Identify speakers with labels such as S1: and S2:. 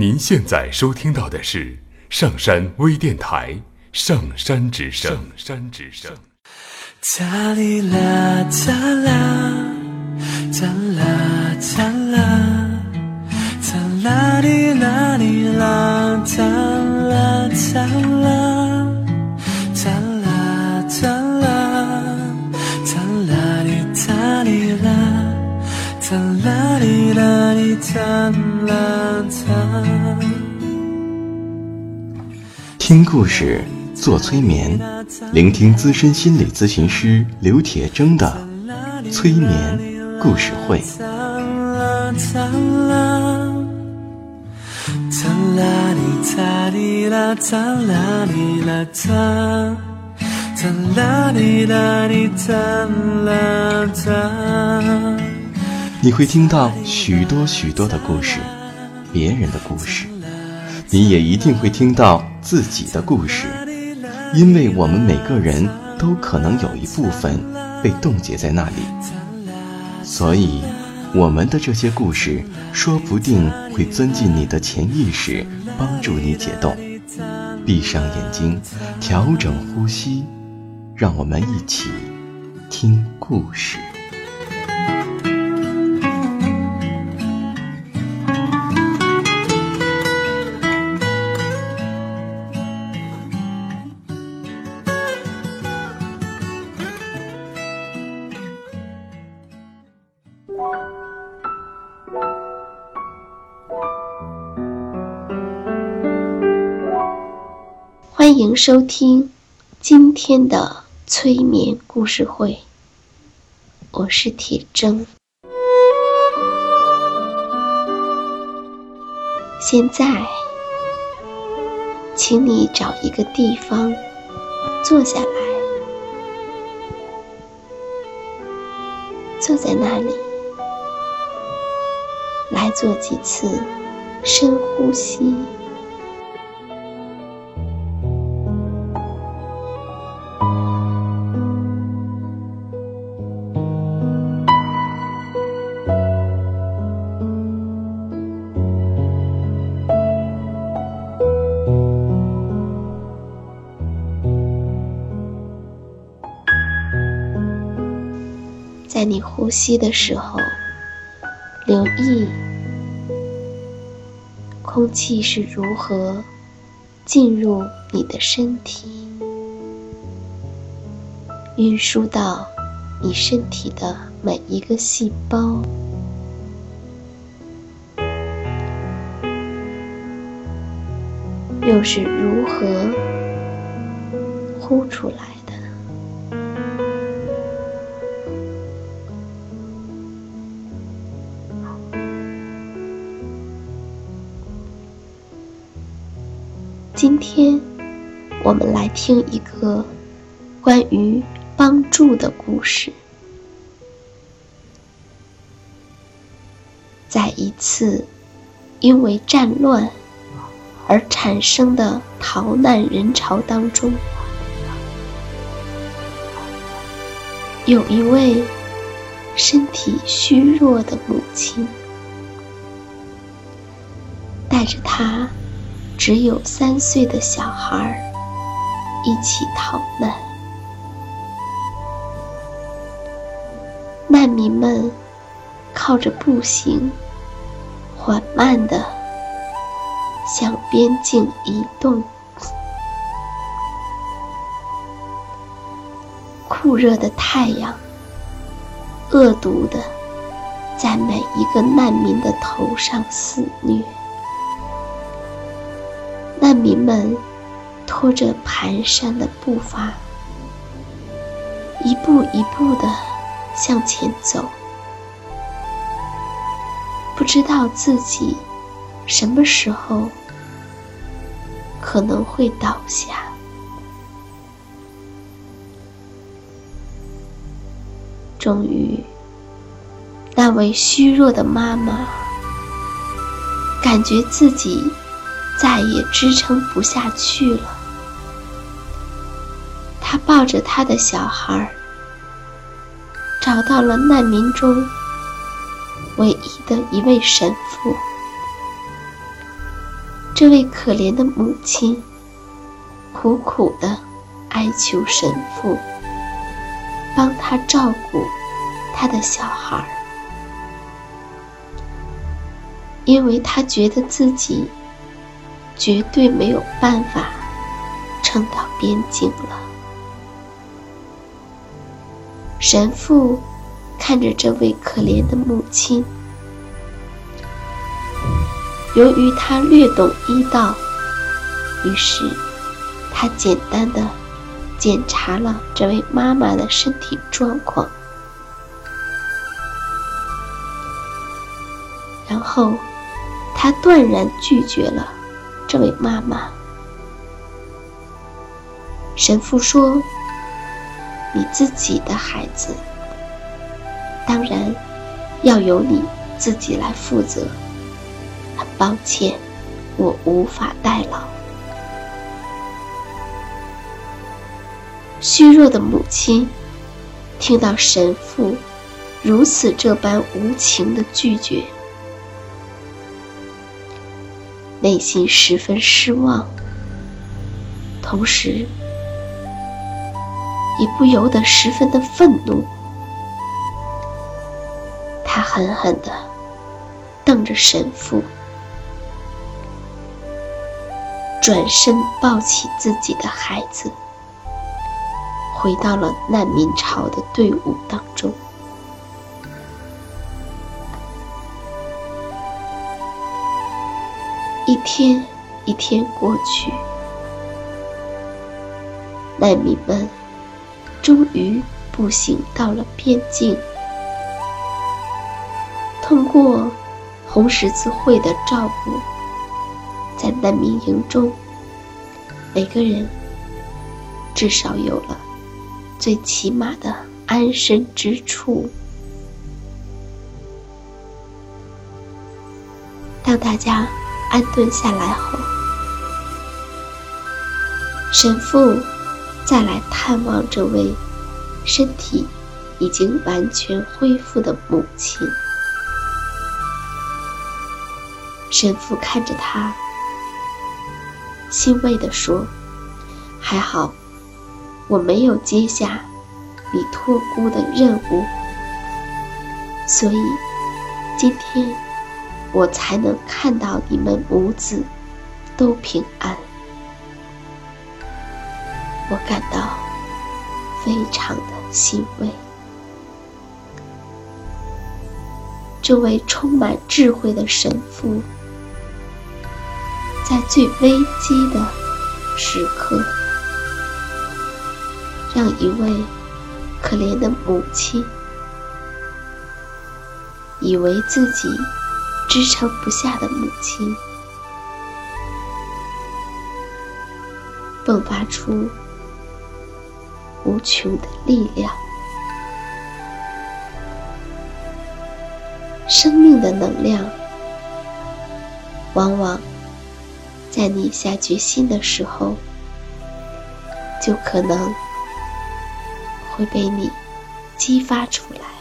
S1: 您现在收听到的是上山微电台《上山之声》。上山之声。
S2: 哒哩啦哒啦，哒啦哒啦，哒啦哩啦哩啦，哒啦哒啦，哒啦哒啦，哒啦哩哒哩啦，哒啦哩啦哩哒啦
S3: 听故事，做催眠，聆听资深心理咨询师刘铁铮的催眠故事会。你会听到许多许多的故事，别人的故事，你也一定会听到自己的故事，因为我们每个人都可能有一部分被冻结在那里，所以我们的这些故事说不定会钻进你的潜意识，帮助你解冻。闭上眼睛，调整呼吸，让我们一起听故事。
S4: 迎收听今天的催眠故事会，我是铁铮。现在，请你找一个地方坐下来，坐在那里，来做几次深呼吸。在你呼吸的时候，留意空气是如何进入你的身体，运输到你身体的每一个细胞，又是如何呼出来？今天，我们来听一个关于帮助的故事。在一次因为战乱而产生的逃难人潮当中，有一位身体虚弱的母亲，带着他。只有三岁的小孩一起逃难，难民们靠着步行，缓慢地向边境移动。酷热的太阳，恶毒的在每一个难民的头上肆虐。难民们拖着蹒跚的步伐，一步一步的向前走，不知道自己什么时候可能会倒下。终于，那位虚弱的妈妈感觉自己。再也支撑不下去了。他抱着他的小孩，找到了难民中唯一的一位神父，这位可怜的母亲苦苦的哀求神父帮他照顾他的小孩，因为他觉得自己绝对没有办法撑到边境了。神父看着这位可怜的母亲。由于他略懂医道，于是他简单的检查了这位妈妈的身体状况，然后他断然拒绝了这位妈妈。神父说：“你自己的孩子，当然要由你自己来负责。”很抱歉，我无法代劳。虚弱的母亲听到神父如此这般无情的拒绝，内心十分失望，同时也不由得十分的愤怒。他狠狠的瞪着神父。转身抱起自己的孩子，回到了难民潮的队伍当中。一天一天过去，难民们终于步行到了边境。通过红十字会的照顾。在难民营中，每个人至少有了最起码的安身之处。当大家安顿下来后，神父再来探望这位身体已经完全恢复的母亲。神父看着他。欣慰地说：“还好，我没有接下你托孤的任务，所以今天我才能看到你们母子都平安。我感到非常的欣慰。”这位充满智慧的神父。在最危机的时刻，让一位可怜的母亲以为自己支撑不下的母亲，迸发出无穷的力量。生命的能量，往往。在你下决心的时候，就可能会被你激发出来。